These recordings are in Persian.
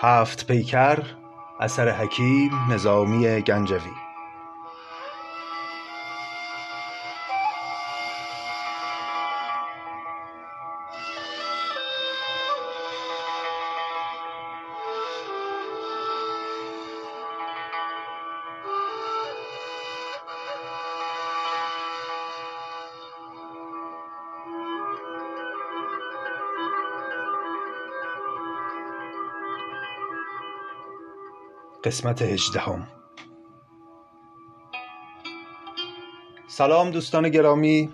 هفت پیکر اثر حکیم نظامی گنجوی. قسمت هجدهم. سلام دوستان گرامی.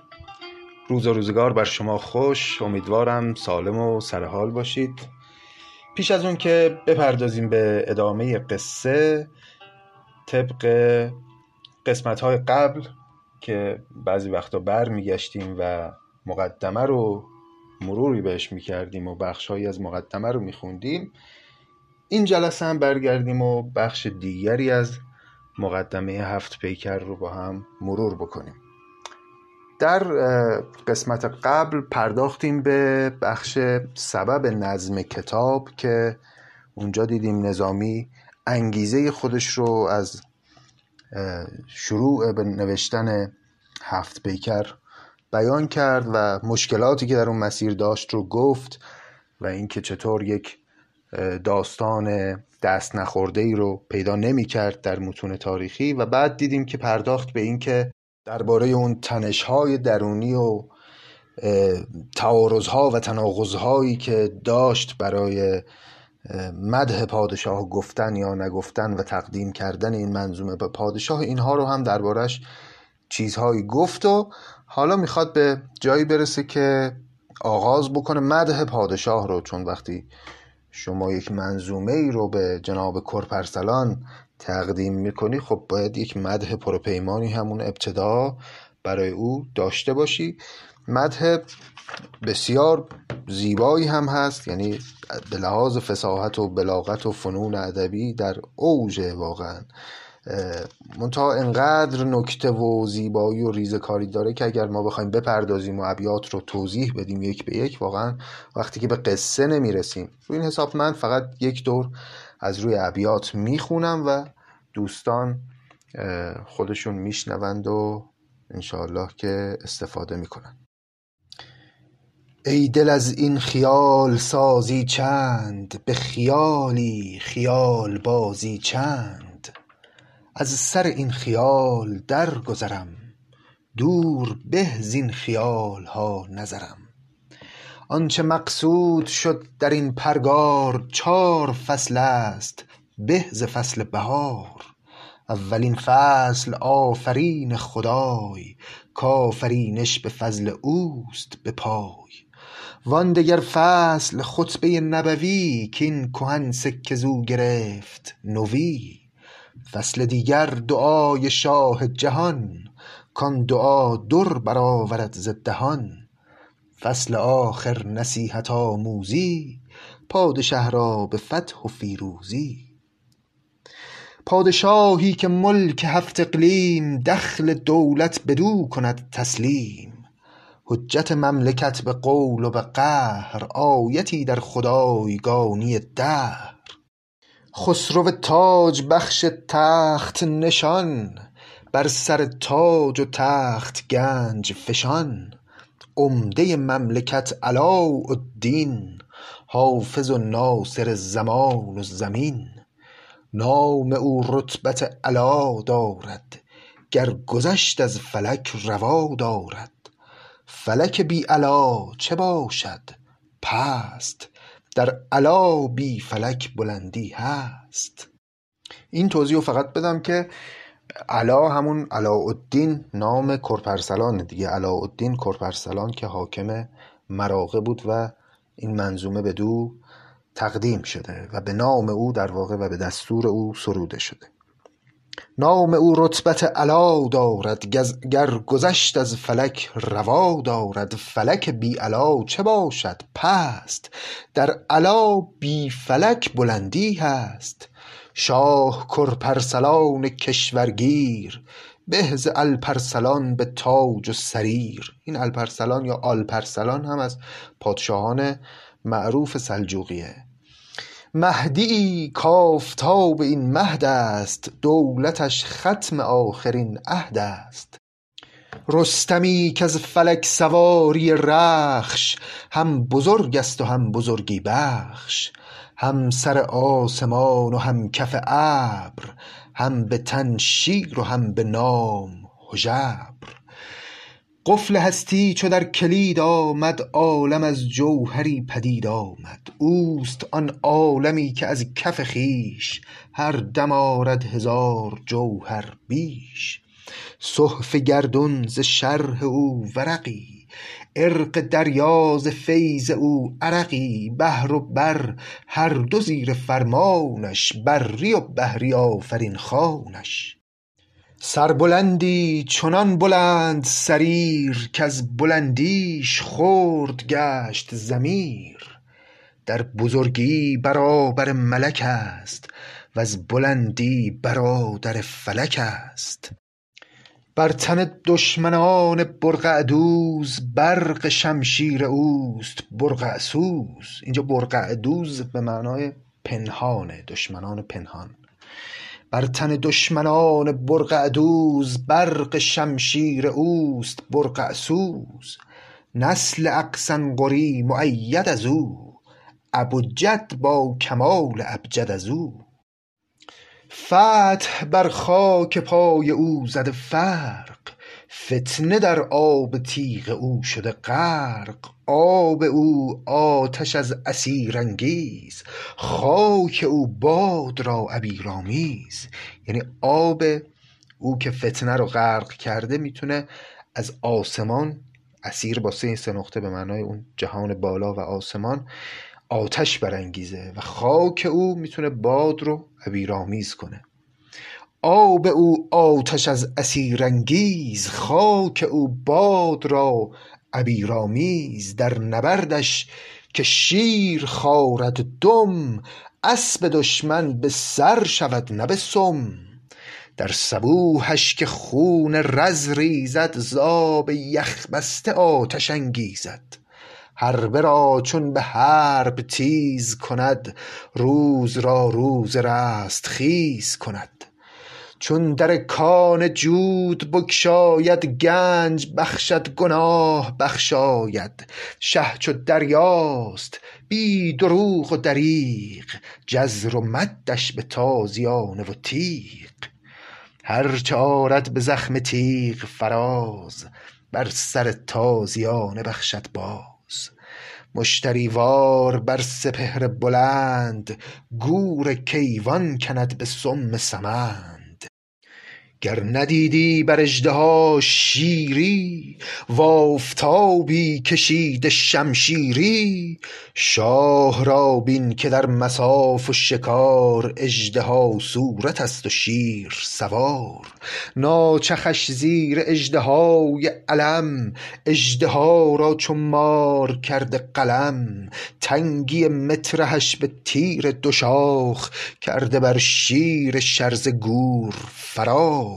روز و روزگار بر شما خوش. امیدوارم سالم و سرحال باشید. پیش از اون که بپردازیم به ادامه قصه طبق قسمت های قبل که بعضی وقتا بر میگشتیم و مقدمه رو مروری بهش می‌کردیم و بخشهایی از مقدمه رو میخوندیم این جلسه هم برگردیم و بخش دیگری از مقدمه هفت پیکر رو با هم مرور بکنیم. در قسمت قبل پرداختیم به بخش سبب نظم کتاب که اونجا دیدیم نظامی انگیزه خودش رو از شروع به نوشتن هفت پیکر بیان کرد و مشکلاتی که در اون مسیر داشت رو گفت و اینکه چطور یک داستان دست نخورده ای رو پیدا نمی کرد در متون تاریخی و بعد دیدیم که پرداخت به اینکه درباره اون تنش های درونی و تعارض و تناقض هایی که داشت برای مده پادشاه گفتن یا نگفتن و تقدیم کردن این منظومه به پادشاه اینها رو هم دربارش چیزهایی گفت و حالا می‌خواد به جایی برسه که آغاز بکنه مده پادشاه رو چون وقتی شما یک منظومه ای رو به جناب کرپرسلان تقدیم می‌کنی خب باید یک مده پروپیمانی همون ابتدا برای او داشته باشی. مده بسیار زیبایی هم هست یعنی به لحاظ فساحت و بلاغت و فنون ادبی در اوج واقعا. منتها انقدر نکته و زیبایی و ریزکاری داره که اگر ما بخوایم بپردازیم و ابیات رو توضیح بدیم یک به یک واقعا وقتی که به قصه نمی‌رسیم. رو این حساب من فقط یک دور از روی ابیات می‌خونم و دوستان خودشون میشنوند و انشاءالله که استفاده می‌کنن. ای دل از این خیال سازی چند؟ به خیالی خیال بازی چند؟ از سر این خیال درگذرم دور به زین خیال ها نظرم. آنچه مقصود شد در این پرگار چار فصل است به ز فصل بهار. اولین فصل آفرین خدای کآفرینش به فضل اوست به پای. وان دگر فصل خطبه نبوی کاین کهن سکه زو گرفت نوی. فصل دیگر دعای شاه جهان کان دعا در برآورد ز دهان. فصل آخر نصیحت آموزی پادشه را به فتح و فیروزی. پادشاهی که ملک هفت اقلیم دخل دولت بدو کند تسلیم. حجت مملکت به قول و به قهر آیتی در خدایگانی دهر خسرو تاج بخش تخت نشان بر سر تاج و تخت گنج فشان. عمده مملکت علاءالدین حافظ و ناصر زمان و زمین. نام او رتبت علا دارد گر گذشت از فلک روا دارد. فلک بی علا چه باشد؟ پست در علا بی فلک بلندی هست. این توضیح فقط بدم که علا همون علاءالدین نام کرپرسلان دیگه. علاءالدین کرپرسلان که حاکم مراغه بود و این منظومه به دو تقدیم شده و به نام او در واقع و به دستور او سروده شده. نام او رتبت علا دارد گر گذشت از فلک روا دارد. فلک بی علا چه باشد؟ پست. در علا بی فلک بلندی هست. شاه کرپرسلان کشورگیر به ز الپرسلان به تاج و سریر. این الپرسلان یا آلپرسلان هم از پادشاهان معروف سلجوقیه. مهدیی کآفتاب این مهد است دولتش ختم آخرین عهد است. رستمی کز فلک سواری رخش هم بزرگ است و هم بزرگی بخش. هم سر آسمان و هم کف ابر هم به تن شیر و هم به نام هژبر قفل هستی چو در کلید آمد عالم از جوهری پدید آمد. اوست آن عالمی که از کف خویش هر دم آرد هزار جوهر بیش. صحف گردون ز شرح او ورقی عرق دریا ز فیض او عرقی. بحر و بر هر دو زیر فرمانش بری و بحری آفرین خوانش. سربلندی چنان بلند سریر کز بلندیش خرد گشت ضمیر. در بزرگی برابر ملک است وز بلندی برادر فلک است. بر تن دشمنان برقع دوز برق شمشیر اوست برقع سوز اینجا برقع دوز به معنای پنهانه دشمنان پنهان. بر تن دشمنان برقع دوز برق شمشیر اوست برقع سوز نسل اقصنقری مؤید از او ابوجد با کمال ابجد از او. فتح بر خاک پای او زده فرق فتنه در آب تیغ او شده غرق. آب او آتش از اثیرانگیز خاک او باد را عبیرآمیز یعنی آب او که فتنه رو غرق کرده می‌تونه از آسمان اثیر با سه سه نقطه به معنای اون جهان بالا و آسمان آتش برانگیزه. و خاک او می‌تونه باد رو عبیرآمیز کنه. آب او آتش از اثیرانگیز خاک او باد را عبیرآمیز در نبردش که شیر خارد دم اسب دشمن به سر شود نه به سم. در صبوحش که خون رز ریزد ز آب یخ بسته آتش انگیزد. حربه را چون به حرب تیز کند روز را روز رستخیز کند. چون در کان جود بگشاید گنج بخشد گناه بخشاید. شه چو دریاست بی دروغ و دریغ جزر و مدش به تازیانه و تیغ. هر آرد به زخم تیغ فراز بر سر تازیانه بخشد باز. مشتری وار بر سپهر بلند گور کیوان کند به سم سمند. گر ندیدی بر اژدها شیری و آفتابی کشیده شمشیری شاه را بین که در مصاف و شکار اژدها صورت است و شیر سوار. ناچخش زیر اژدهای علم اژدها را چو مار کرده قلم. تنگی مطرحش به تیر دو شاخ کرده بر شیر شرزه گور فراخ.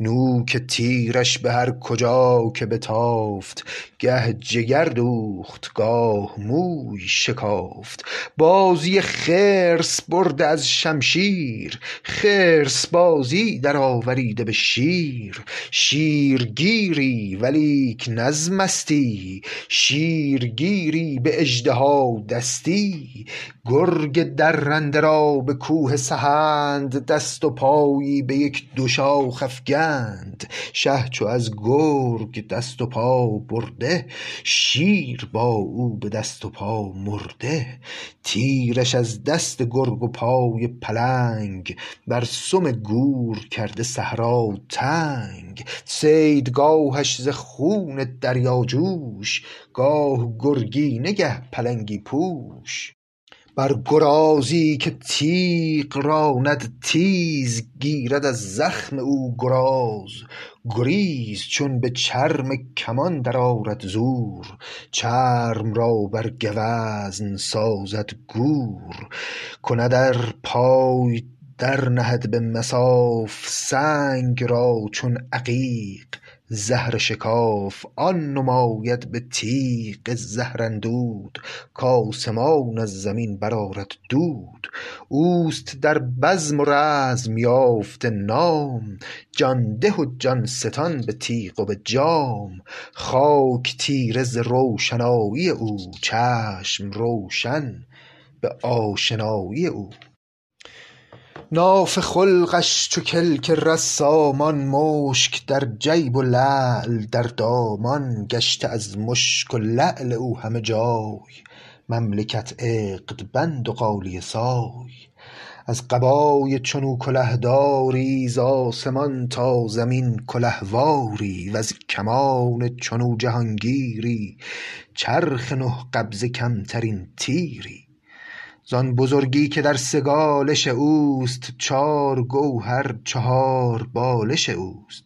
نوک تیرش به هر کجا که بتافت گه جگر دوخت گاه موی شکافت. بازی خرس برده از شمشیر خرس بازی در آوریده به شیر. شیرگیری ولیک نه از مستی شیرگیری به اژدهادستی گرگ درنده را به کوه سهند دست و پایی به یک دو شاخ افگند شه چو از گرگ دست و پا برده شیر با او به دست و پا مرده. تیرش از دست گرگ و پای پلنگ بر سم گور کرده صحرا تنگ. صیدگاهش ز خون دریاجوش گاه گرگینه گه پلنگی پوش. بر گرازی که تیغ راند تیز گیرد از زخم او گراز. گریز چون به چرم کمان درآرد زور چرم را بر گوزن سازد گور. کند ار پای در نهد به مصاف سنگ را چون عقیق. زهر شکاف آن نماید به تیغ زهراندود. کآسمان از زمین برآرد دود. اوست در بزم و رزم یافته نام. جان ده و جان ستان به تیغ و به جام. خاک تیره ز روشنایی او چشم روشن به آشنایی او. ناف خلقش چو کلک رسامان مشک در جیب و لعل در دامان گشته از مشک و لعل او همه جای. مملکت عقد بند و غالیه سای. از قبای چنو کلهداری ز آسمان تا زمین کلهواری. وز کمان چنو جهانگیری چرخ نه قبضه کمترین تیری. زان بزرگی که در سگالش اوست چار گوهر چهار بالش اوست.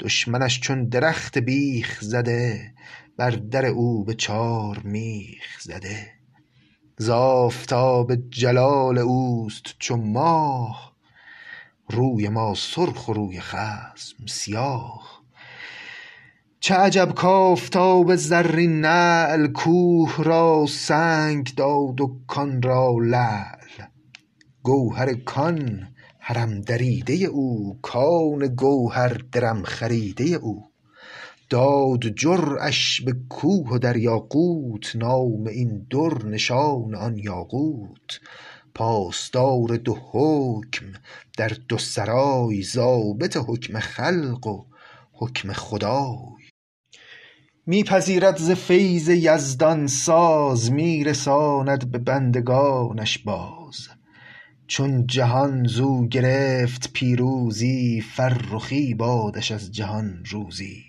دشمنش چون درخت بیخ زده بر در او به چار میخ زده. ز جلال اوست چو ماه روی ما سرخ و روی خصم سیاه. چه عجب کآفتاب زرین نعل کوه را سنگ داد و کان را لعل. گوهر کان حرم دریده او کان گوهر درم خریده او. داد جرعش به کوه و دریا غوت نام این در نشان آن یاقوت. پاسدار دو حکم در دو سرای ضابط حکم خلق و حکم خدای. می پذیرد ز فیض یزدان ساز می رساند به بندگانش باز. چون جهان زو گرفت پیروزی فرخی بادش از جهان روزی.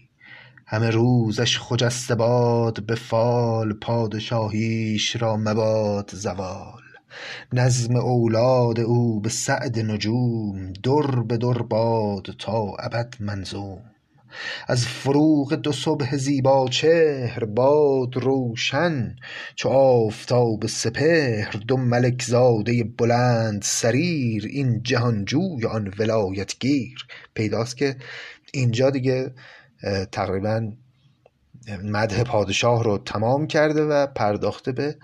همه روزش خجسته باد به فال پادشاهیش را مباد زوال. نظم اولاد او به سعد نجوم در به در باد تا ابد منظوم. از فروغ دو صبح زیباچهر باد روشن چو آفتاب سپهر دو ملک زاده بلند سریر این جهانجوی آن ولایت گیر. پیداست که اینجا دیگه تقریبا مدح پادشاه رو تمام کرده و پرداخته به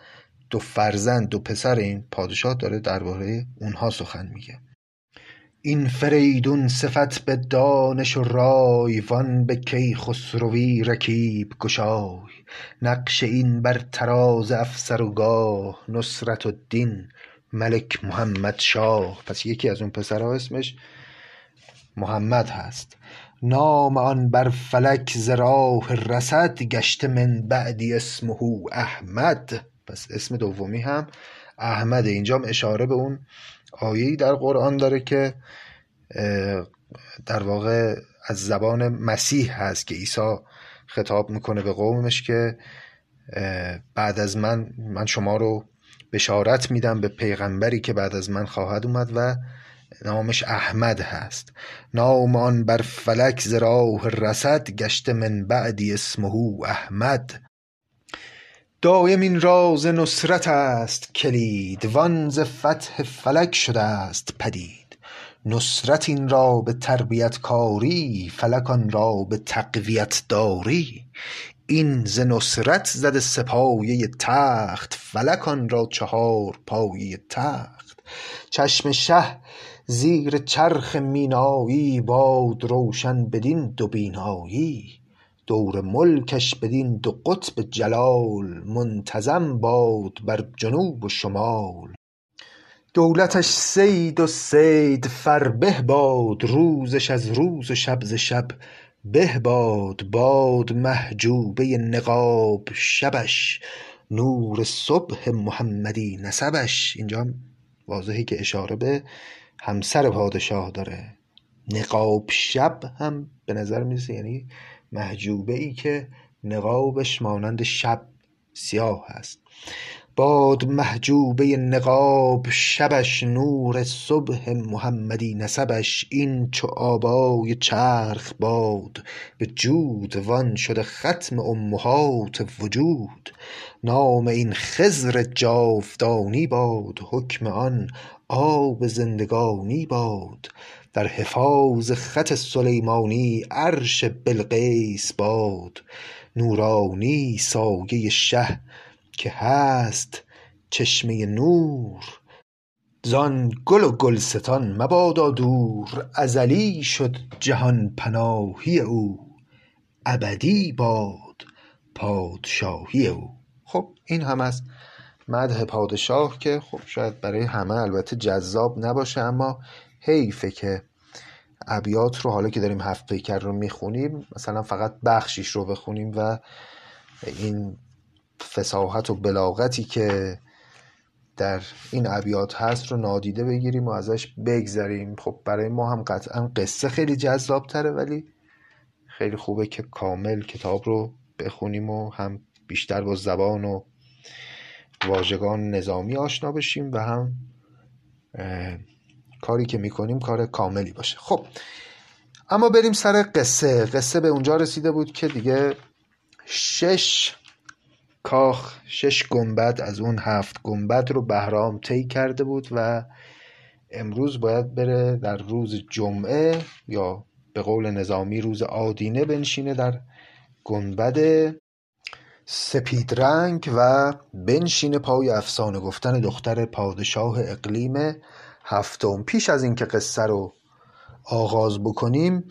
دو فرزند دو پسر این پادشاه داره درباره اونها سخن میگه. این فریدون صفت به دانش و رای وان به کیخسروی رکیب گشای. نقش این بر طراز افسر و گاه نصرت الدین ملک محمدشاه پس یکی از اون پسرها اسمش محمد هست. نام آن بر فلک ز راه رصد گشته من بعدی اسمه احمد. پس اسم دومی هم احمده اینجام اشاره به اون آیه در قرآن داره که در واقع از زبان مسیح هست که عیسی خطاب می‌کنه به قومش که بعد از من من شما رو بشارت میدم به پیغمبری که بعد از من خواهد اومد و نامش احمد هست. نام آن بر فلک ز رصد گشته من بعدی اسمه احمد. دایم این راز نصرت است کلید وان ز فتح فلک شده است پدید. نصرت این را به تربیت کاری فلک آن را به تقویت داری. این ز نصرت زده سه تخت فلک آن را چهار پایه تخت. چشم شه زیر چرخ مینایی باد روشن بدین دو بینایی. دور ملکش بدین دو قطب جلال منتظم باد بر جنوب و شمال. دولتش صید و صید فربه باد روزش از روز و شب ز شب به باد. باد محجوبه نقاب شبش نور صبح محمدی نسبش. اینجا واضحه که اشاره به همسر پادشاه داره. نقاب شب هم به نظر می‌رسه یعنی محجوبه ای که نقابش مانند شب سیاه هست باد محجوبه نقاب شبش نور صبح محمدی نسبش. این چو آبای چرخ باد به جود وان شده ختم امهات وجود. نام این خضر جاودانی باد حکم آن آب زندگانی باد. در حفاظ خط سلیمانی عرش بلقیس باد. نورانی سایه شه که هست چشمه نور. زان گل و گلستان مبادا دور ازلی شد جهان پناهی او. ابدی باد پادشاهی او. خب این هم از مدح پادشاه که خب شاید برای همه البته جذاب نباشه اما حیفه که ابیات رو حالا که داریم هفت پیکر رو می‌خونیم مثلا فقط بخشیش رو بخونیم و این فساحت و بلاغتی که در این ابیات هست رو نادیده بگیریم و ازش بگذریم. خب برای ما هم قطعا قصه خیلی جذاب تره ولی خیلی خوبه که کامل کتاب رو بخونیم و هم بیشتر با زبان و واژگان نظامی آشنا بشیم و هم کاری که می‌کنیم کار کاملی باشه. خب اما بریم سر قصه. قصه به اونجا رسیده بود که دیگه شش کاخ شش گنبد از اون هفت گنبد رو بهرام طی کرده بود و امروز باید بره در روز جمعه یا به قول نظامی روز آدینه بنشینه در گنبد سپید رنگ و بنشینه پای افسانه گفتن دختر پادشاه اقلیم هفتم. پیش از اینکه قصه رو آغاز بکنیم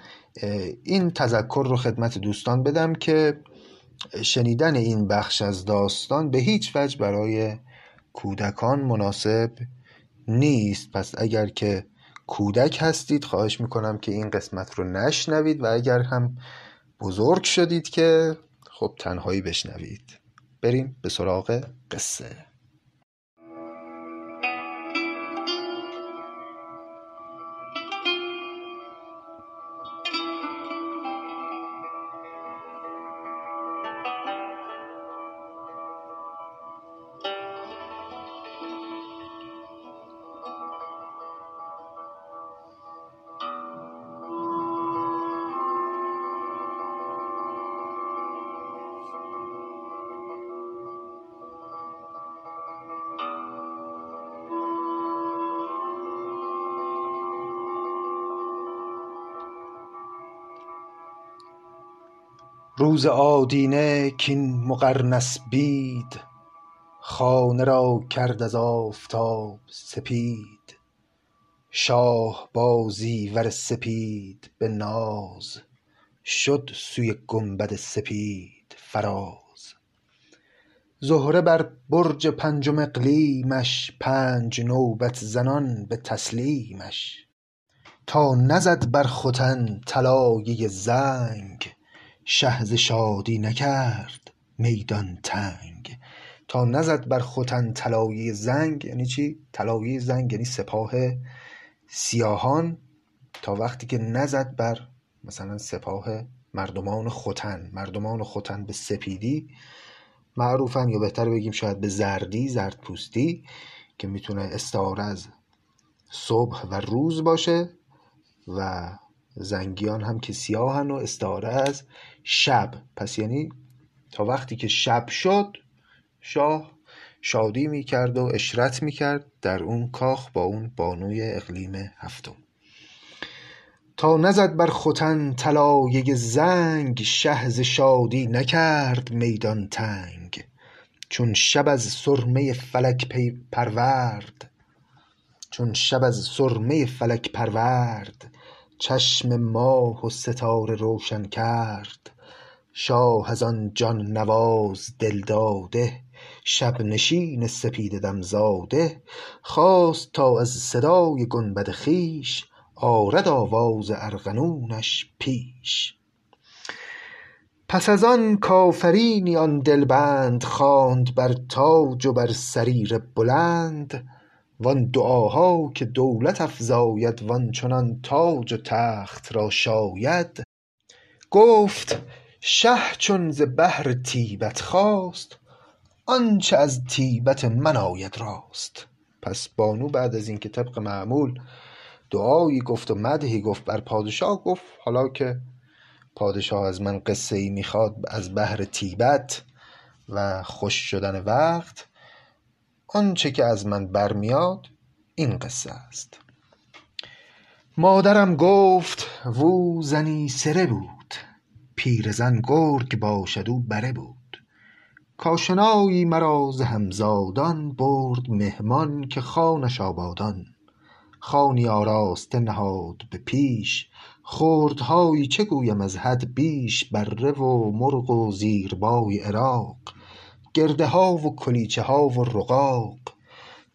این تذکر رو خدمت دوستان بدم که شنیدن این بخش از داستان به هیچ وجه برای کودکان مناسب نیست. پس اگر که کودک هستید خواهش می‌کنم که این قسمت رو نشنوید و اگر هم بزرگ شدید که خب تنهایی بشنوید. بریم به سراغ قصه. روز آدینه کاین مقرنس بید خانه را کرد از آفتاب سپید. شاه با زیور سپید به ناز شد سوی گنبد سپید فراز. زهره بر برج پنجم اقلیمش پنج نوبت زنان به تسلیمش. تا نزد بر ختن طلایه زنگ شه ز شادی نکرد میدان تنگ. تا نزد بر ختن طلایه زنگ یعنی چی؟ طلایه زنگ یعنی سپاه سیاهان. تا وقتی که نزد بر مثلا سپاه مردمان ختن مردمان ختن به سپیدی معروفن یا بهتر بگیم شاید به زردی زردپوستی که می‌تونه استعاره از صبح و روز باشه و زنگیان هم که سیاهن و استعاره از شب. پس یعنی تا وقتی که شب شد شاه شادی می‌کرد و اشرت می‌کرد در اون کاخ با اون بانوی اقلیم هفتم. تا نزد بر ختن طلایه زنگ شه ز شادی نکرد میدان تنگ. چون شب از سرمه فلک پرورد چون شب از سرمه فلک پرورد چشم ماه و ستاره روشن کرد. شاه از آن جان نواز دلداده شب نشین سپیده دم زاده خواست تا از صدای گنبد خویش آرد آواز ارغنونش پیش. پس از آن کآفرینی آن دلبند خواند بر تاج و بر سریر بلند وان دعاها که دولت افزاید وان چنان تاج و تخت را شاید. گفت شه چون ز بهر طیبت خواست آنچه از طیبت من آید راست. پس بانو بعد از اینکه طبق معمول دعایی گفت و مدحی گفت بر پادشاه گفت حالا که پادشاه از من قصه ای می‌خواد از بحر تیبت و خوش شدن وقت آنچه که از من برمیاد این قصه است. مادرم گفت وو زنی سره بود. پیرزن گرگ باشد او بره بود. کاشنایی مرا ز همزادان برد مهمان که خانش آبادان. خوانی آراسته نهاد به پیش خردهایی چه گویم از حد بیش بره و مرغ و زیربای عراق. گرده ها و کلیچه ها و رقاق.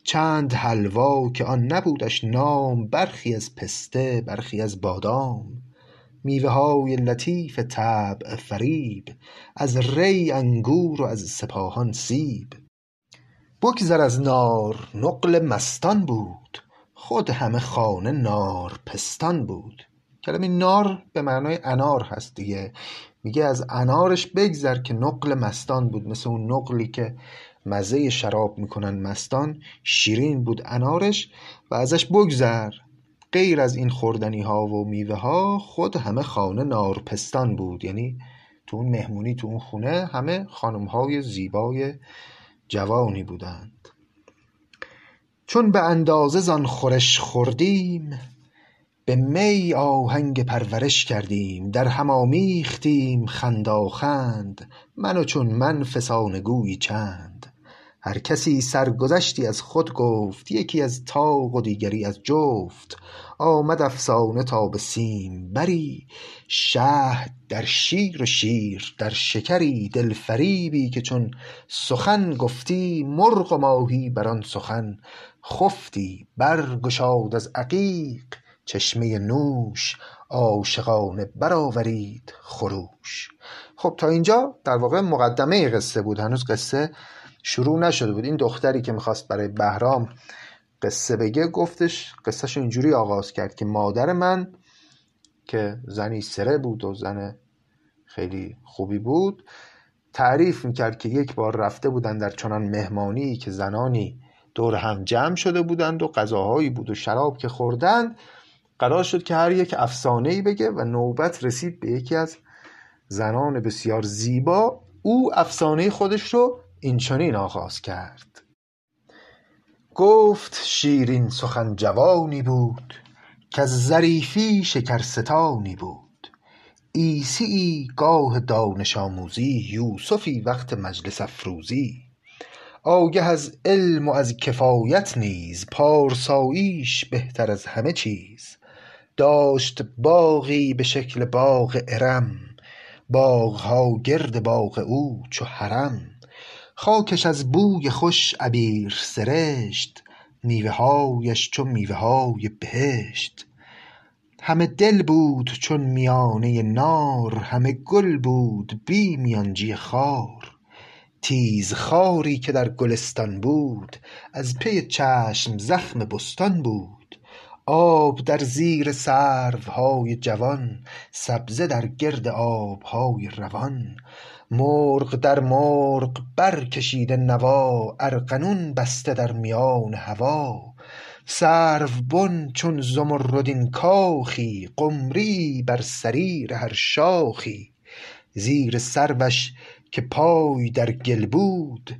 چند حلوا که آن نبودش نام برخی از پسته برخی از بادام. میوه های لطیف طبع فریب از ری انگور و از سپاهان سیب. بگذر از نار نقل مستان بود. خود همه خانه نارپستان بود. کلمه نار به معنای انار هست دیگه. میگه از انارش بگذر که نقل مستان بود. مثل اون نقلی که مزه شراب می‌کنن مستان. شیرین بود انارش و ازش بگذر. غیر از این خوردنی ها و میوه ها خود همه خانه نارپستان بود. یعنی تو اون مهمونی تو اون خونه همه خانم های زیبای جوانی بودند. چون به اندازه زان خورش خوردیم به می آهنگ پرورش کردیم. در هم آمیختیم خنداخند من و چون من فسانه گویی چند. هر کسی سرگذشتی از خود گفت یکی از طاق و دیگری از جفت. آمد افسانه تا به سیمبری شهد در شیر و شیر در شکری دلفریبی که چون سخن گفتی مرغ و ماهی بر آن سخن خفتی برگشاد از عقیق چشمه نوش عاشقانه برآورید خروش. خب تا اینجا در واقع مقدمه قصه بود هنوز قصه شروع نشده بود. این دختری که می‌خواست برای بهرام قصه بگه گفتش قصهش اینجوری آغاز کرد که مادر من که زنی سره بود و زن خیلی خوبی بود تعریف می‌کرد که یک بار رفته بودن در چنان مهمانی که زنانی دور هم جمع شده بودند و غذاهایی بود و شراب که خوردند قرار شد که هر یک افسانه ای بگه و نوبت رسید به یکی از زنان بسیار زیبا. او افسانه خودش رو اینچنین آغاز کرد. گفت شیرین سخن جوانی بود کز ظریفی شکرستانی بود. عیسیی گاه دانش آموزی یوسفی وقت مجلس افروزی. آگه از علم و از کفایت نیز پارساییش بهتر از همه چیز. داشت باغی به شکل باغ ارم باغها گرد باغ او چو حرم. خاکش از بوی خوش عبیر سرشت میوه هایش چو میوه های بهشت. همه دل بود چون میانه نار همه گل بود بی میانجی خار. تیزخواری که در گلستان بود از پی چشم زخم بستان بود. آب در زیر سروهای جوان سبزه در گرد آبهای روان. مرغ در مرغ بر کشیده نوا ارغنون بسته در میان هوا. سروبن چون زمردین کاخی قمری بر سریر هر شاخی. زیر سروش که پای در گل بود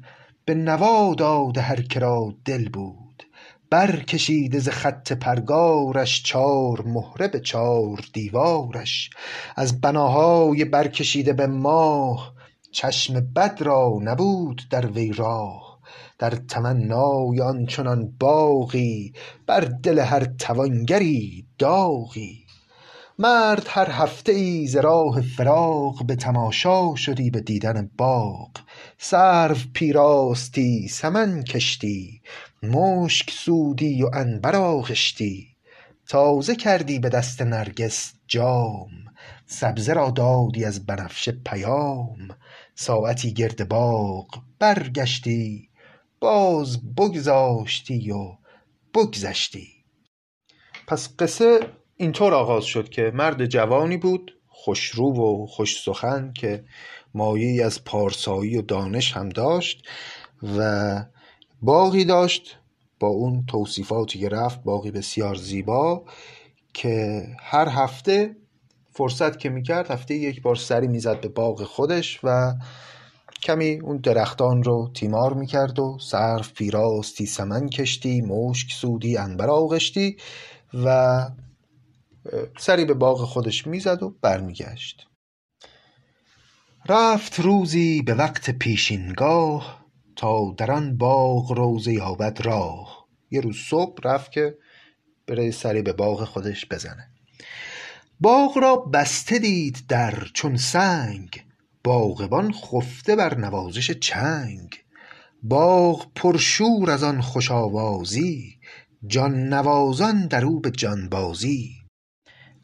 به نوا داده هر که دل بود. برکشیده ز خط پرگارش چار مهره به چار دیوارش. از بناهای برکشیده به ماه چشم بد را نبود در وی راه در تمنای آن چنان باغی بر دل هر توانگری داغی. مرد هر هفته ای ز راه فراق به تماشا شدی به دیدن باغ. سرو پیراستی سمن کشتی مشک سودی و عنبر آغشتی. تازه کردی به دست نرگس جام سبزه را دادی از بنفشه پیام. ساعتی گرد باغ برگشتی باز بگذاشتی و بگذشتی. پس قصه اینطور آغاز شد که مرد جوانی بود خوشرو و خوش سخن که مایه از پارسایی و دانش هم داشت و باقی داشت با اون توصیفاتی که رفت باقی بسیار زیبا که هر هفته فرصت که می‌کرد هفته یک بار سری می‌زد به باغ خودش و کمی اون درختان رو تیمار می‌کرد و صرف پیراستی سمن کشتی مشک سودی انبر آغشتی و سری به باغ خودش می‌زد و برمیگشت. رفت روزی به وقت پیشینگاه تا در آن باغ روزه یابد راه. یه روز صبح رفت که بره سری به باغ خودش بزنه. باغ را بسته دید در چون سنگ باغبان خفته بر نوازش چنگ. باغ پرشور از آن خوش آوازی جان نوازان در او به جانبازی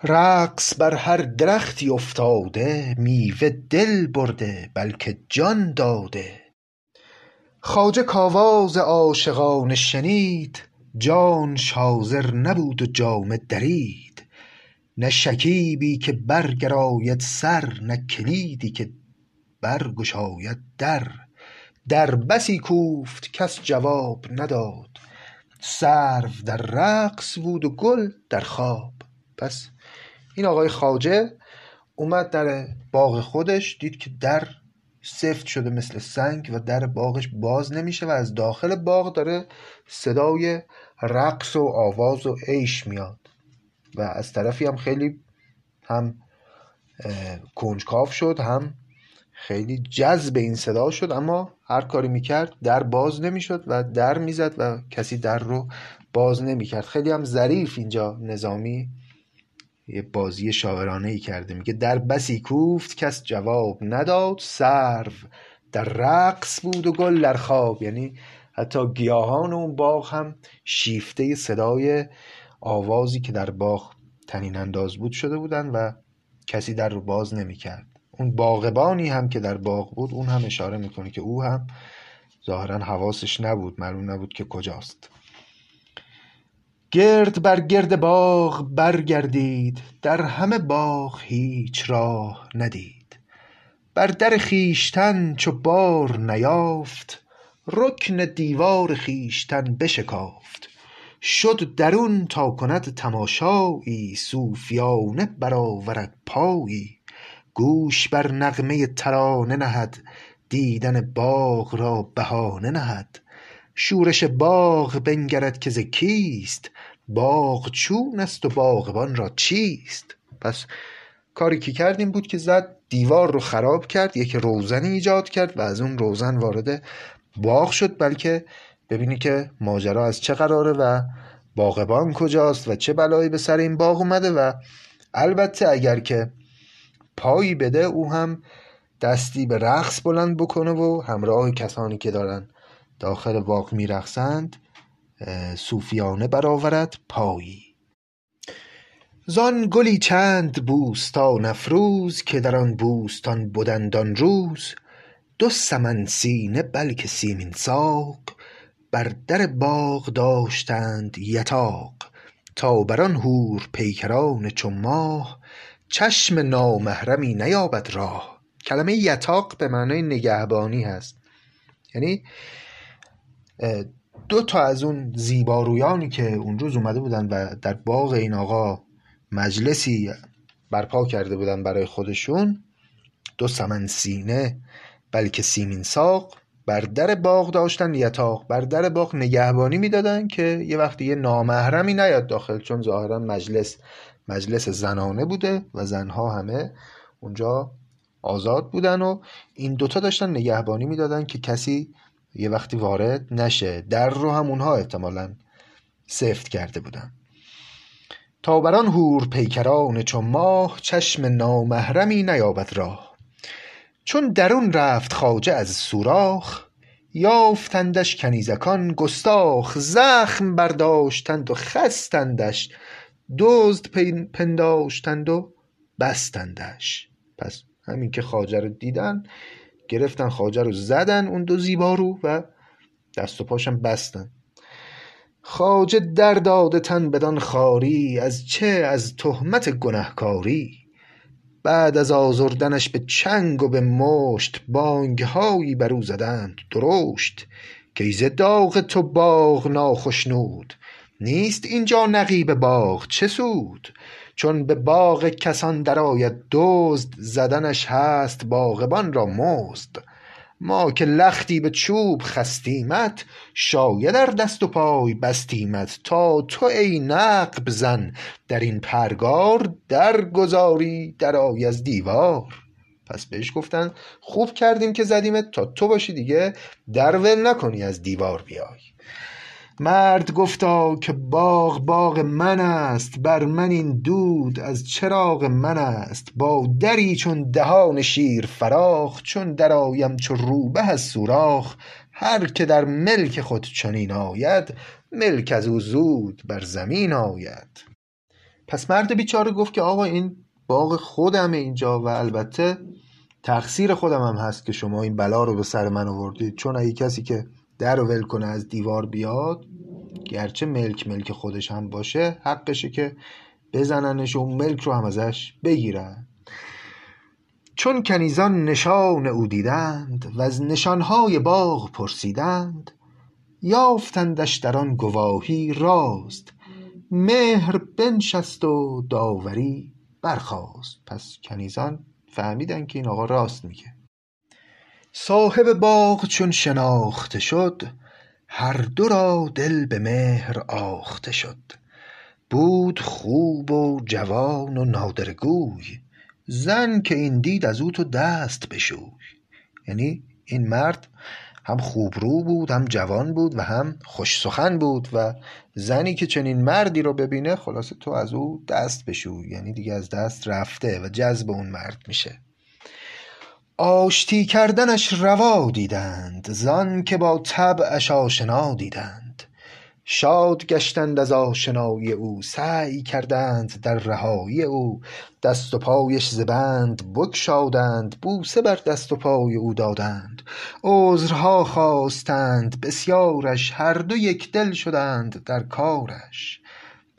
رقص بر هر درختی افتاده میوه دل برده بلکه جان داده. خواجه کآواز عاشقانه شنید جانش حاضر نبود و جامه درید. نه شکیبی که برگراید سر نه کلیدی که برگشاید در. در بسی کوفت کس جواب نداد. سرو در رقص بود و گل در خواب. پس این آقای خواجه اومد در باغ خودش دید که در سفت شده مثل سنگ و در باغش باز نمیشه و از داخل باغ داره صدای رقص و آواز و عیش میاد. و از طرفی هم خیلی هم کنجکاف شد هم خیلی جذب این صدا شد اما هر کاری می‌کرد در باز نمی‌شد و در می‌زد و کسی در رو باز نمی‌کرد. خیلی هم ظریف اینجا نظامی یه بازی شاعرانه ای کرده. میگه در بسی کوفت کس جواب نداد سرو در رقص بود و گل در خواب. یعنی حتی گیاهان اون باغ هم شیفته صدای آوازی که در باغ تنین انداز بود شده بودن و کسی در رو باز نمی‌کرد. اون باغبانی هم که در باغ بود اون هم اشاره می‌کنه که او هم ظاهرا حواسش نبود معلوم نبود که کجاست. گرد بر گرد باغ برگردید در همه باغ هیچ راه ندید. بر در خویشتن چو بار نیافت رکن دیوار خویشتن بشکافت. شد درون تا کند تماشایی صوفیانه برآورد پایی. گوش بر نغمه ترانه نهد دیدن باغ را بهانه نهد. شورش باغ بنگرد که ز کیست؟ باغ چون و باغبان را چیست؟ پس کاری که کرد این بود که زد دیوار رو خراب کرد یک روزنی ایجاد کرد و از اون روزن وارد باغ شد بلکه ببینی که ماجرا از چه قراره و باغبان کجاست و چه بلایی به سر این باغ اومده و البته اگر که پایی بده او هم دستی به رقص بلند بکنه و همراه کسانی که دارن داخل باغ میرقصند صوفیانه برآورد پایی. زان گلی چند بوستان افروز که در آن بوستان بدند آن روز دو سمن سینه بلکه سیمین ساق. بر در باغ داشتند یتاق تا بر آن حور پیکران چو ماه چشم نامحرمی نیابد راه. کلمه یتاق به معنای نگهبانی هست. یعنی دو تا از اون زیبارویانی که اون روز اومده بودن و در باغ این آقا مجلسی برپا کرده بودن برای خودشون دو سمن سینه بلکه سیمین ساق بر در باغ داشتن یتاق بر در باغ نگهبانی می‌دادن که یه وقتی یه نامحرمی نیاد داخل چون ظاهرا مجلس مجلس زنانه بوده و زنها همه اونجا آزاد بودن و این دوتا داشتن نگهبانی می‌دادن که کسی یه وقتی وارد نشه. در رو هم اونها احتمالا سفت کرده بودن. تا بران هور پیکران چون ماه چشم نامحرمی نیابد راه. چون درون رفت خواجه از سوراخ یافتندش کنیزکان گستاخ زخم برداشتند و خستندش دزد پنداشتند و بستندش. پس همین که خواجه رو دیدن گرفتن خواجه رو زدن اون دو زیبا رو و دست و پاشم بستن. خواجه در داده تن بدان خاری از چه؟ از تهمت گنهکاری. بعد از آزردنش به چنگ و به مشت بانگهایی بر او زدند درشت کای ز داغ تو باغ ناخشنود. نیست اینجا نقیب باغ چه سود؟ چون به باغ کسان درآید دزد زدنش هست باغبان را مزد. ما که لختی به چوب خستیمت شاید ار دست و پای بستیمت تا تو ای نقب زن در این پرگار در گذاری درآی از دیوار. پس بهش گفتن خوب کردیم که زدیمت تا تو باشی دیگه در ول نکنی از دیوار بیای. مرد گفتا که باغ باغ من است بر من این دود از چراغ من است. با دری چون دهان شیر فراخ چون درآیم چو روبه از سوراخ. هر که در ملک خود چنین آید ملک از او زود بر زمین آید. پس مرد بیچاره گفت که آقا این باغ خودمه اینجا و البته تقصیر خودم هم هست که شما این بلا رو به سر من آوردید. چون اگه کسی که در رو ول کنه از دیوار بیاد. گرچه ملک ملک خودش هم باشه حقشه که بزننش و ملک رو هم ازش بگیرن. چون کنیزان نشان او دیدند و از نشانهای باغ پرسیدند یافتندش در آن گواهی راست. مهر بنشست و داوری برخاست. پس کنیزان فهمیدن که این آقا راست میگه. صاحب باغ چون شناخته شد هر دو را دل به مهر آخته شد. بود خوب و جوان و نادره گوی زن که این دید از او تو دست بشوی. یعنی این مرد هم خوبرو بود هم جوان بود و هم خوش سخن بود و زنی که چنین مردی رو ببینه خلاصه تو از او دست بشوی. یعنی دیگه از دست رفته و جذب اون مرد میشه. آشتی کردنش روا دیدند زان که با طبعش آشنا دیدند. شاد گشتند از آشنایی او سعی کردند در رهایی او. دست و پایش ز بند بگشادند بوسه بر دست و پای او دادند. عذرها خواستند بسیارش هر دو یکدل شدند در کارش.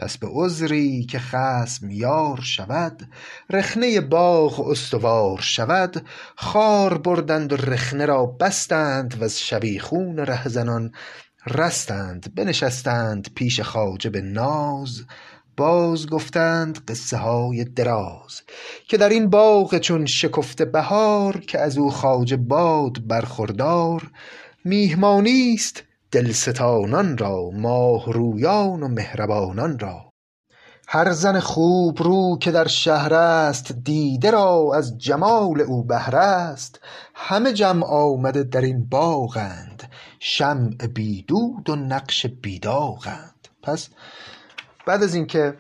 پس به عذری که خصم یار شود رخنه باغ استوار شود. خار بردند و رخنه را بستند وز شبیخون رهزنان رستند بنشستند پیش خواجه به ناز. باز گفتند قصه های دراز که در این باغ چون شکفته بهار که از او خواجه باد برخوردار. میهمانی است دلستانان را ماه رویان و مهربانان را. هر زن خوبرو که در شهر است دیده را از جمال او بهره است. همه جمع آمده در این باغند شمع بی دود و نقش بی داغند پس بعد از اینکه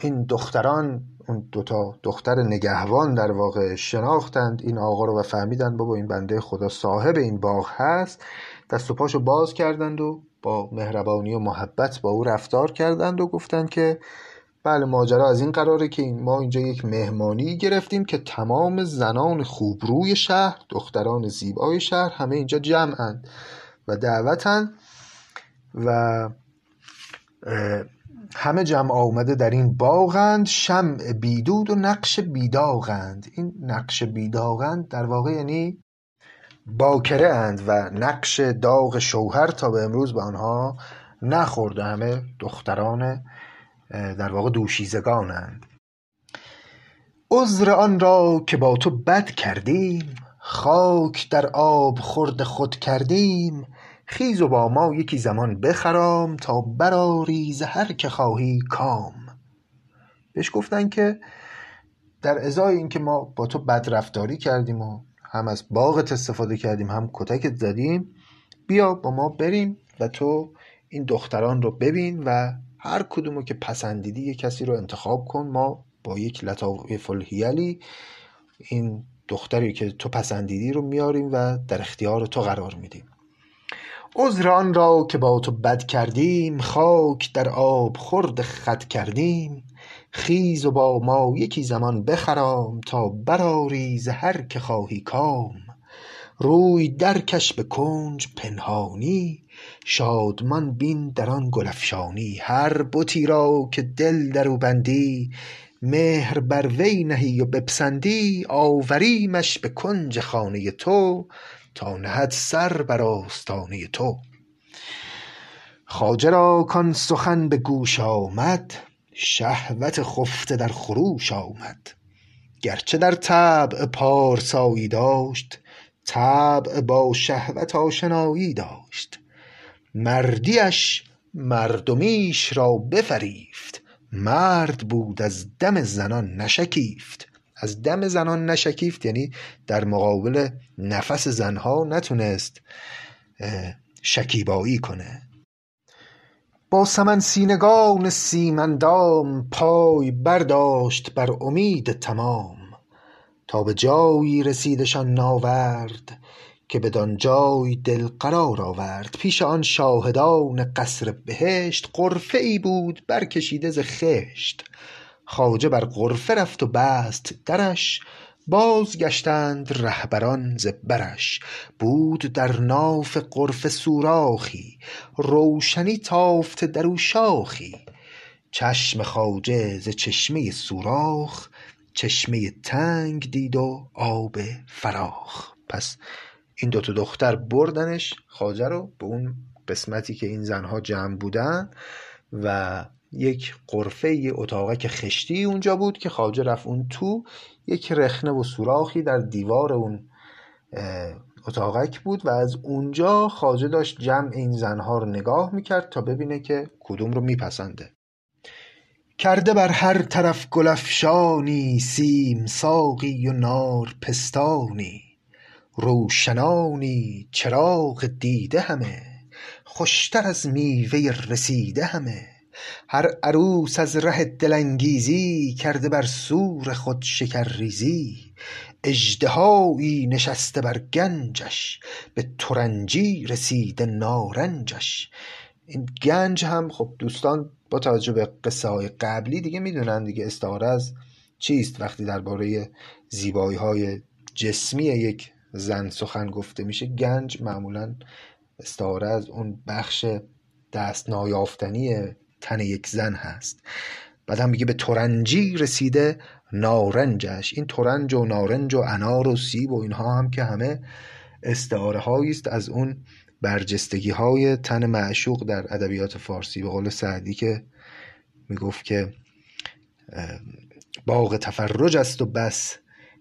این دختران اون دوتا دختر نگهبان در واقع شناختند این آقا رو و فهمیدند بابا این بنده خدا صاحب این باغ هست. دست و پاشو باز کردند و با مهربانی و محبت با او رفتار کردند و گفتند که بله ماجرا از این قراره که ما اینجا یک مهمانی گرفتیم که تمام زنان خوبروی شهر دختران زیبای شهر همه اینجا جمعند و دعوتن و همه جمع آمده در این باغند شمع بیدود و نقش بیداغند. این نقش بیداغند در واقع یعنی باکره اند و نقش داغ شوهر تا به امروز به آنها نخورده. همه دختران در واقع دوشیزگانند عذر آن را که با تو بد کردیم خاک در آب خورد خود کردیم. خیز و با ما یکی زمان بخرام تا برآری ز هر که خواهی کام. بهش گفتن که در ازای اینکه ما با تو بد رفتاری کردیم و هم از باغت استفاده کردیم هم کتکت زدیم. بیا با ما بریم و تو این دختران رو ببین و هر کدومو که پسندیدی یه کسی رو انتخاب کن. ما با یک لطایف الحیلی این دختری که تو پسندیدی رو میاریم و در اختیار تو قرار میدیم. عذر آن را که با تو بد کردیم خاک در آب خورد خود کردیم. خیز و با ما یکی زمان بخرام تا برآری ز هر که خواهی کام. روی درکش به کنج پنهانی شادمان بین در آن گل افشانی. هر بتی را که دل در او بندی مهر بر وی نهی و بپسندی. آوریمش به کنج خانه تو تا نهد سر بر آستانه تو. خواجه را کان سخن به گوش آمد شهوت خفته در خروش آمد. گرچه در طبع پارسایی داشت طبع با شهوت آشنایی داشت. مردیش مردمیش را بفریفت. مرد بود از دم زنان نشکیفت. از دم زنان نشکیفت یعنی در مقابل نفس زنها نتونست شکیبایی کنه. با سمن سینگان سیمندام پای برداشت بر امید تمام تا به جایی رسیدشان ناورد که بدان جای دل قرار آورد. پیش آن شاهدان قصر بهشت غرفه ای بود برکشیده ز خشت. خواجه بر غرفه رفت و بست درش بازگشتند رهبران ز برش. بود در ناف غرفه سوراخی. روشنی تافته در او شاخی. چشم خواجه ز چشمه سوراخ. چشمه تنگ دید و آب فراخ. پس این دو تا دختر بردنش خواجه رو به اون قسمتی که این زنها جمع بودن و یک قرفه یه اتاقک خشتی اونجا بود که خواجه رفت اون تو. یک رخنه و سوراخی در دیوار اون اتاقک بود و از اونجا خواجه داشت جمع این زنها رو نگاه می‌کرد تا ببینه که کدوم رو میپسنده. کرده بر هر طرف گل افشانی سیم ساقی و نار پستانی. روشنانی چراغ دیده همه خوشتر از میوه رسیده همه. هر عروس از ره دل انگیزی کرده بر صور خود شکرریزی. اژدهایی نشسته بر گنجش به ترنجی رسیده نارنجش. این گنج هم خب دوستان با توجه به قصه های قبلی دیگه می‌دونن دیگه استعاره از چیست؟ وقتی درباره زیبایی های جسمی یک زن سخن گفته میشه گنج معمولا استعاره از اون بخش دست نایافتنی تن یک زن هست. بعد هم میگه به ترنجی رسیده نارنجش. این ترنج و نارنج و انار و سیب و اینها هم که همه استعاره هایی است از اون برجستگی های تن معشوق در ادبیات فارسی. به قول سعدی که می‌گفت که باغ تفرج است و بس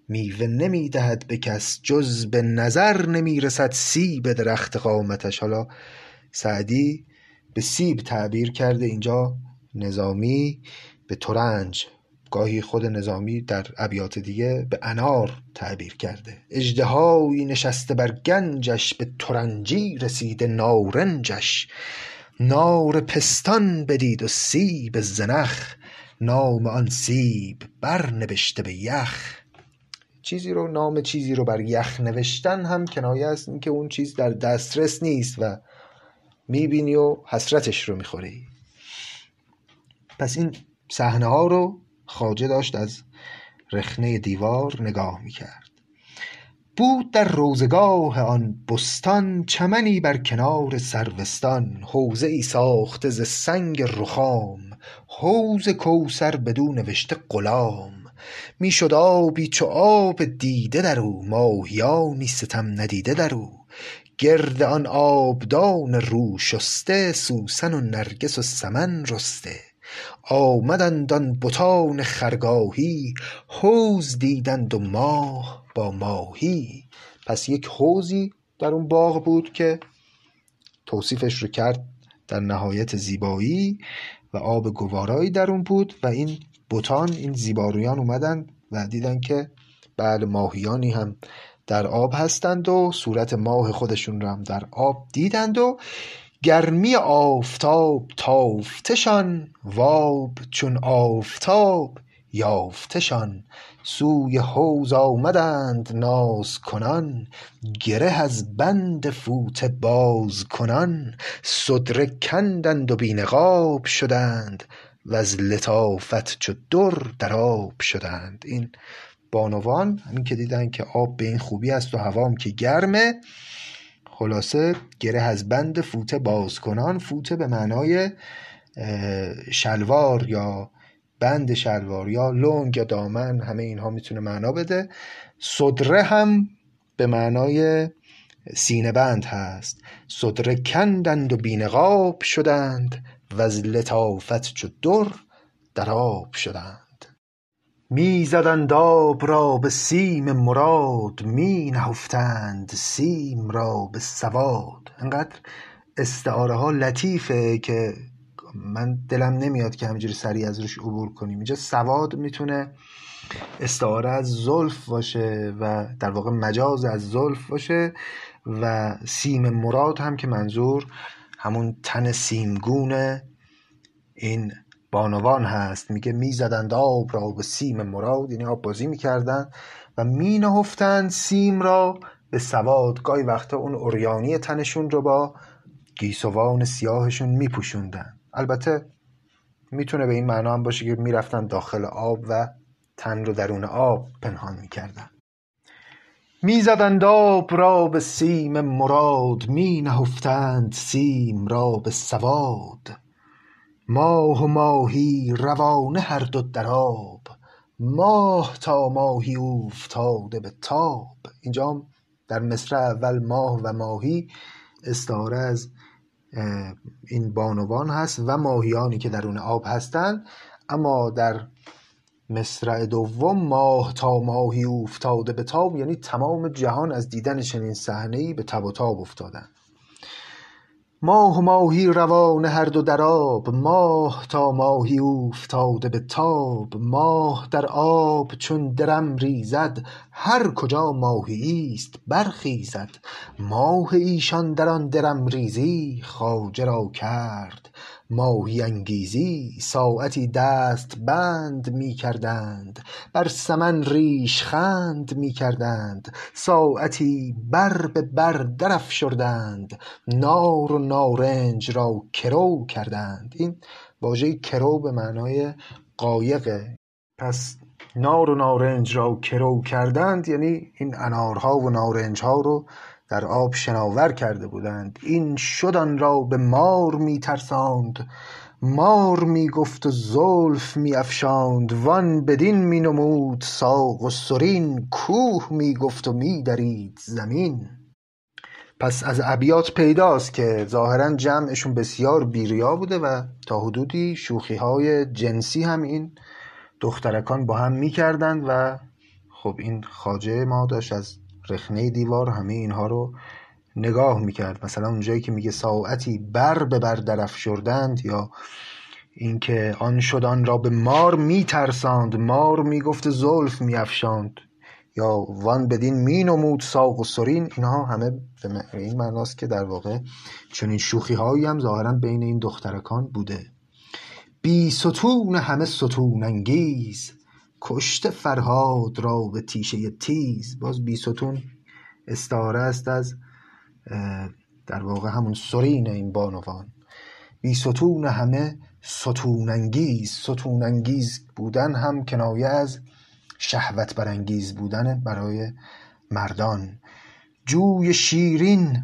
میوه نمی‌دهد به کس جز به نظر نمی‌رسد سیب درخت قامتش. حالا سعدی به سیب تعبیر کرده اینجا نظامی به ترنج. گاهی خود نظامی در ابیات دیگه به انار تعبیر کرده. اژدهایی نشسته بر گنجش به ترنجی رسیده نارنجش. نار پستان بدید و سیب زنخ. نام آن سیب برنوشته به یخ. چیزی رو نام چیزی رو بر یخ نوشتن هم کنایه است. اینکه اون چیز در دسترس نیست و می‌بینی و حسرتش رو می‌خوری؟ پس این صحنه ها رو خواجه داشت از رخنه دیوار نگاه می‌کرد. بود در روزگاه آن بستان چمنی بر کنار سروستان. حوزه ای ساخته ز سنگ رخام. حوض کوثر بدو نوشته غلام. می‌شد آبی چو آب دیده در او. ماهیانی ستم ندیده در او. گرد آن آبدان رو شسته سوسن و نرگس و سمن رسته. آمدند آن بتان خرگاهی حوض دیدند و ماه با ماهی. پس یک حوضی در اون باغ بود که توصیفش رو کرد در نهایت زیبایی و آب گوارایی در اون بود و این بوتان این زیبارویان اومدن و دیدن که بله ماهیانی هم در آب هستند و صورت ماه خودشون رو هم در آب دیدند و گرمی آفتاب تافتشان واب چون آفتاب یافتشان. سوی حوض آمدند ناز کنان گره از بند فوطه باز کنان. صدره کندند و بی نقاب شدند وز لطافت چو در در آب شدند. این بانوان همین که دیدن که آب به این خوبی است و هوام که گرمه. خلاصه گره از بند فوته باز کنان فوته به معنای شلوار یا بند شلوار یا لنگ یا دامن همه اینها می‌تونه معنا بده. صدره هم به معنای سینه بند هست. صدره کندند و بینقاب شدند و از لطافت چو در در آب شدند. می زدند آب را به سیم مراد می نهفتند سیم را به سواد. انقدر استعاره ها لطیفه که من دلم نمیاد که همینجوری سریع از روش عبور کنیم. اینجا سواد می‌تونه استعاره از زلف باشه و در واقع مجاز از زلف باشه و سیم مراد هم که منظور همون تن سیمگون این بانوان هست میگه می‌زدند آب را به سیم مراد یعنی آب بازی می‌کردن و مینهفتند سیم را به سواد. گاهی وقتا اون اوریانی تنشون رو با گیسوان سیاهشون میپوشوندن. البته می‌تونه به این معنا هم باشه که می‌رفتن داخل آب و تن رو درون آب پنهان می‌کردن. می‌زدند آب را به سیم مراد می نهفتند سیم را به سواد. ماه و ماهی روانه هر دو در آب ماه تا ماهی اوفتاده به تاب. اینجا در مصرع اول ماه و ماهی استعاره از این بانوان هست و ماهیانی که درون آب هستند اما در مصرع دوم ماه تا ماهی افتاده به تاب یعنی تمام جهان از دیدن چنین صحنه‌ای به تب و تاب افتادن. ماه ماهی روان هر دو در آب ماه تا ماهی اوفتاده به تاب ماه در آب چون درم ریزد هر کجا ماهیی است برخیزد. ماه ایشان در آن درم ریزی خواجه را کرد. ماهی انگیزی ساعتی دست بند می کردند. بر سمن ریش خند می کردند. ساعتی بر به بر درافشردند. نار و نارنج را کرو کردند. این واژه کرو به معنای قایقه پس نار و نارنج را کرو کردند یعنی این انارها و نارنج ها رو در آب شناور کرده بودند. این شد را به مار می ترساند مار می گفت و زلف می افشاند. وان بدین می نمود ساق و سرین کوه می گفت و می درید زمین. پس از ابیات پیداست که ظاهرا جمعشون بسیار بیریا بوده و تا حدودی شوخی های جنسی هم این دخترکان با هم می‌کردند و خب این خاجه ما داشت از رخنه دیوار همه اینها رو نگاه می‌کرد. مثلا اونجایی که میگه ساعتی بر به بر درافشردند یا اینکه آن شد آن را به مار میترساند مار می‌گفت زلف میافشاند یا وان بدین می نمود ساق و سرین. اینها همه به این معناست که در واقع چنین شوخی هایی هم ظاهرا بین این دخترکان بوده. بی ستون همه ستون انگیز کشته فرهاد را به تیشه تیز. باز بی ستون استعاره است از در واقع همون سرین این بانوان. بی ستون همه ستون انگیز ستون انگیز بودن هم کنایه از شهوت برانگیز بودن برای مردان. جوی شیرین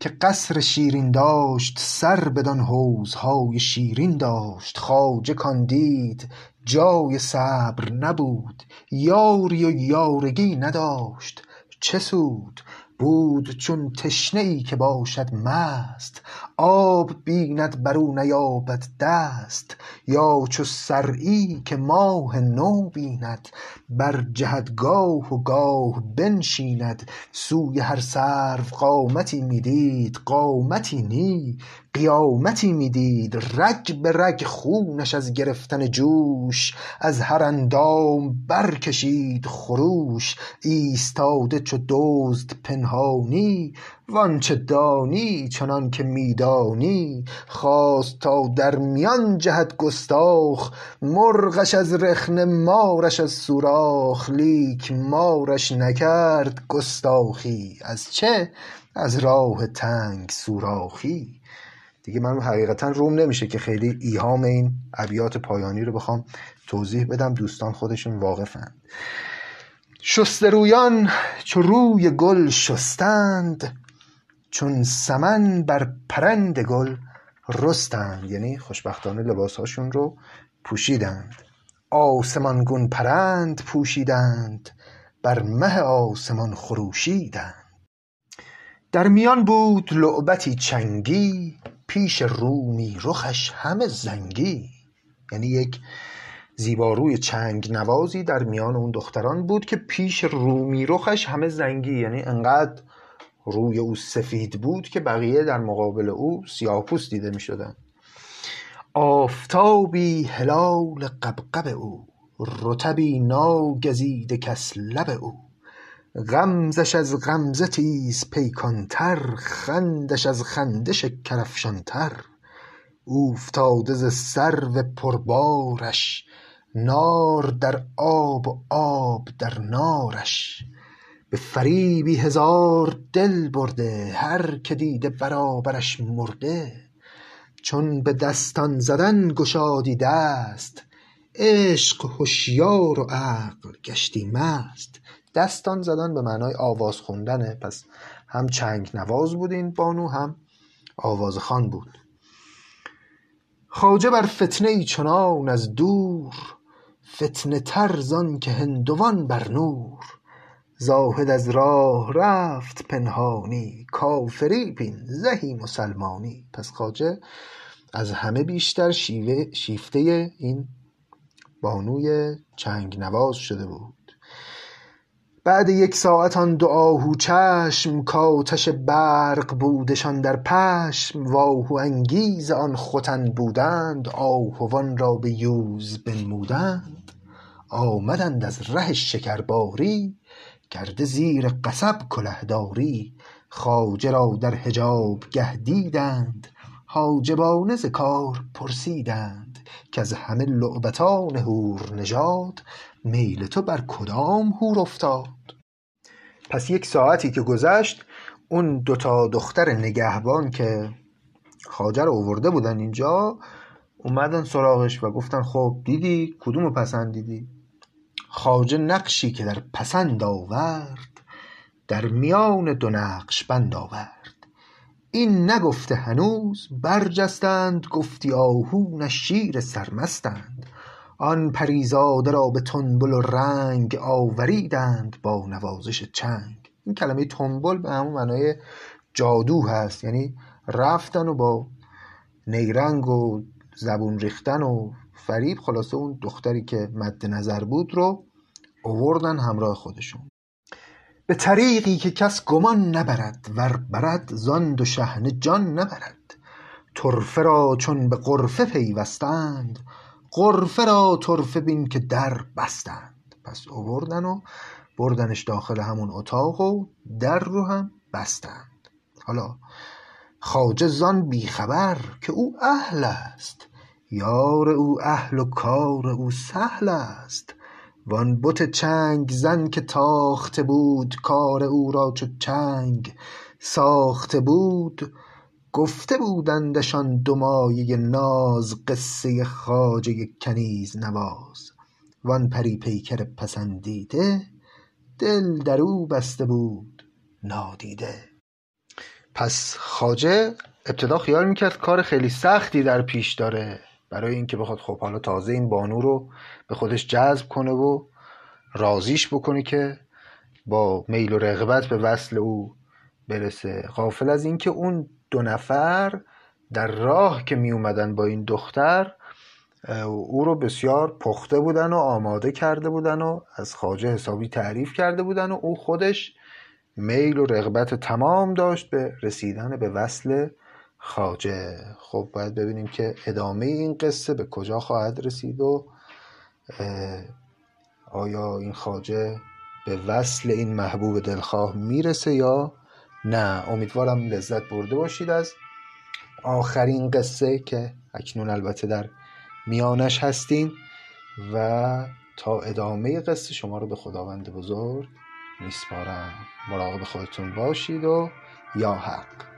که قصر شیرین داشت سر بدان حوضهای شیرین داشت. خواجه کاندید جای صبر نبود یاری و یارگی نداشت. چه سود؟ بود چون تشنه ای که باشد مست آب بیند بر او نیابد دست یا چو صرعی که ماه نو بیند برجهد گاه و گاه بنشیند. سوی هر سرو قامتی می دید قامتی نی قیامتی می دید رگ به رگ خونش از گرفتن جوش از هر اندام برکشید خروش. ایستاده چو دزد پنهانی وآنچه دانی چنان که می دانی خواست تا در میان جهد گستاخ مرغش از رخنه مارش از سوراخ. لیک مارش نکرد گستاخی. از چه؟ از راه تنگ سوراخی. دیگه من حقیقتا روم نمیشه که خیلی ایهام این ابیات پایانی رو بخوام توضیح بدم. دوستان خودشون واقفند شسته رویان چو روی گل شستند چون سمن بر پرند گل رستند. یعنی خوشبختانه لباسهاشون رو پوشیدند. آسمان گون پرند پوشیدند بر مه آسمان خروشیدند. در میان بود لعبتی چنگی پیش رومی رخش همه زنگی. یعنی یک زیباروی چنگ نوازی در میان اون دختران بود که پیش رومی رخش همه زنگی. یعنی انقدر روی او سفید بود که بقیه در مقابل او سیاهپوست دیده می شدن. آفتابی هلال قبقب او رطبی ناگزیده کس لب او. غمزش از غمزه تیز پیکانتر خندش از خنده شکرافشانتر اوفتاده ز سرو پربارش نار در آب و آب در نارش. به فریبی هزار دل برده هر که دیده برابرش مرده. چون به دستان زدن گشادی دست عشق هشیار و عقل گشتی مست دستان زدن به معنای آواز خوندنه. پس هم چنگ نواز بود این بانو هم آوازخوان بود. خواجه بر فتنه ای چنان از دور فتنه تر زان که هندوان بر نور. زاهد از راه رفت پنهانی کافری بین زهی مسلمانی. پس خواجه از همه بیشتر شیفته این بانوی چنگ نواز شده بود. بعد یک ساعت آن دو آهو چشم کآتش برق بودشان در پشم. و آهو انگیز آن ختن بودند آهوان را به یوز بنمودند. آمدند از ره شکرباری کرده زیر قصب کلهداری. خواجه را در حجاب گه دیدند حاجبانه ز کار پرسیدند. کز همه لعبتان حور نژاد میل تو بر کدام حور افتاد؟ پس یک ساعتی که گذشت اون دوتا دختر نگهبان که خواجه رو آورده بودن اینجا اومدن سراغش و گفتن خب دیدی؟ کدومو پسندیدی؟ خواجه نقشی که در پسند آورد در میان دو نقش بند آورد. این نگفته هنوز برجستند گفتی آهو نه شیر سرمستند. آن پریزاده را به تنبل و رنگ آوریدند با نوازش چنگ. این کلمه تنبل به همون معنای جادو هست یعنی رفتن و با نیرنگ و زبون ریختن و فریب خلاصه اون دختری که مد نظر بود رو اووردن همراه خودشون. به طریقی که کس گمان نبرد ور برد زان دو شحنه جان نبرد. طرفه را چون به غرفه پیوستند غرفه را طرفه بین که در بستند. پس اووردن و بردنش داخل همون اتاق و در رو هم بستند. حالا خواجه زان بیخبر که او اهل است. یار او اهل و کار او سهل است. وان بت چنگ زن که تاخته بود کار او را چو چنگ ساخته بود گفته بودندشان دو مایه ناز قصه خواجه کنیز نواز. وان پری پیکر پسندیده دل در او بسته بود نادیده. پس خواجه ابتدا خیال می‌کرد کار خیلی سختی در پیش داره. برای اینکه بخواد خب حالا تازه این بانو رو به خودش جذب کنه و رازیش بکنه که با میل و رغبت به وصل او برسه. غافل از اینکه اون دو نفر در راه که می اومدن با این دختر او رو بسیار پخته بودن و آماده کرده بودن و از خواجه حسابی تعریف کرده بودن و او خودش میل و رغبت تمام داشت به رسیدن به وصل خواجه. خب باید ببینیم که ادامه این قصه به کجا خواهد رسید و آیا این خواجه به وصل این محبوب دلخواه می‌رسه یا نه. امیدوارم لذت برده باشید از آخرین قصه که اکنون البته در میانش هستیم و تا ادامه قصه شما رو به خداوند بزرگ میسپارم. مراقب خودتون باشید و یا حق.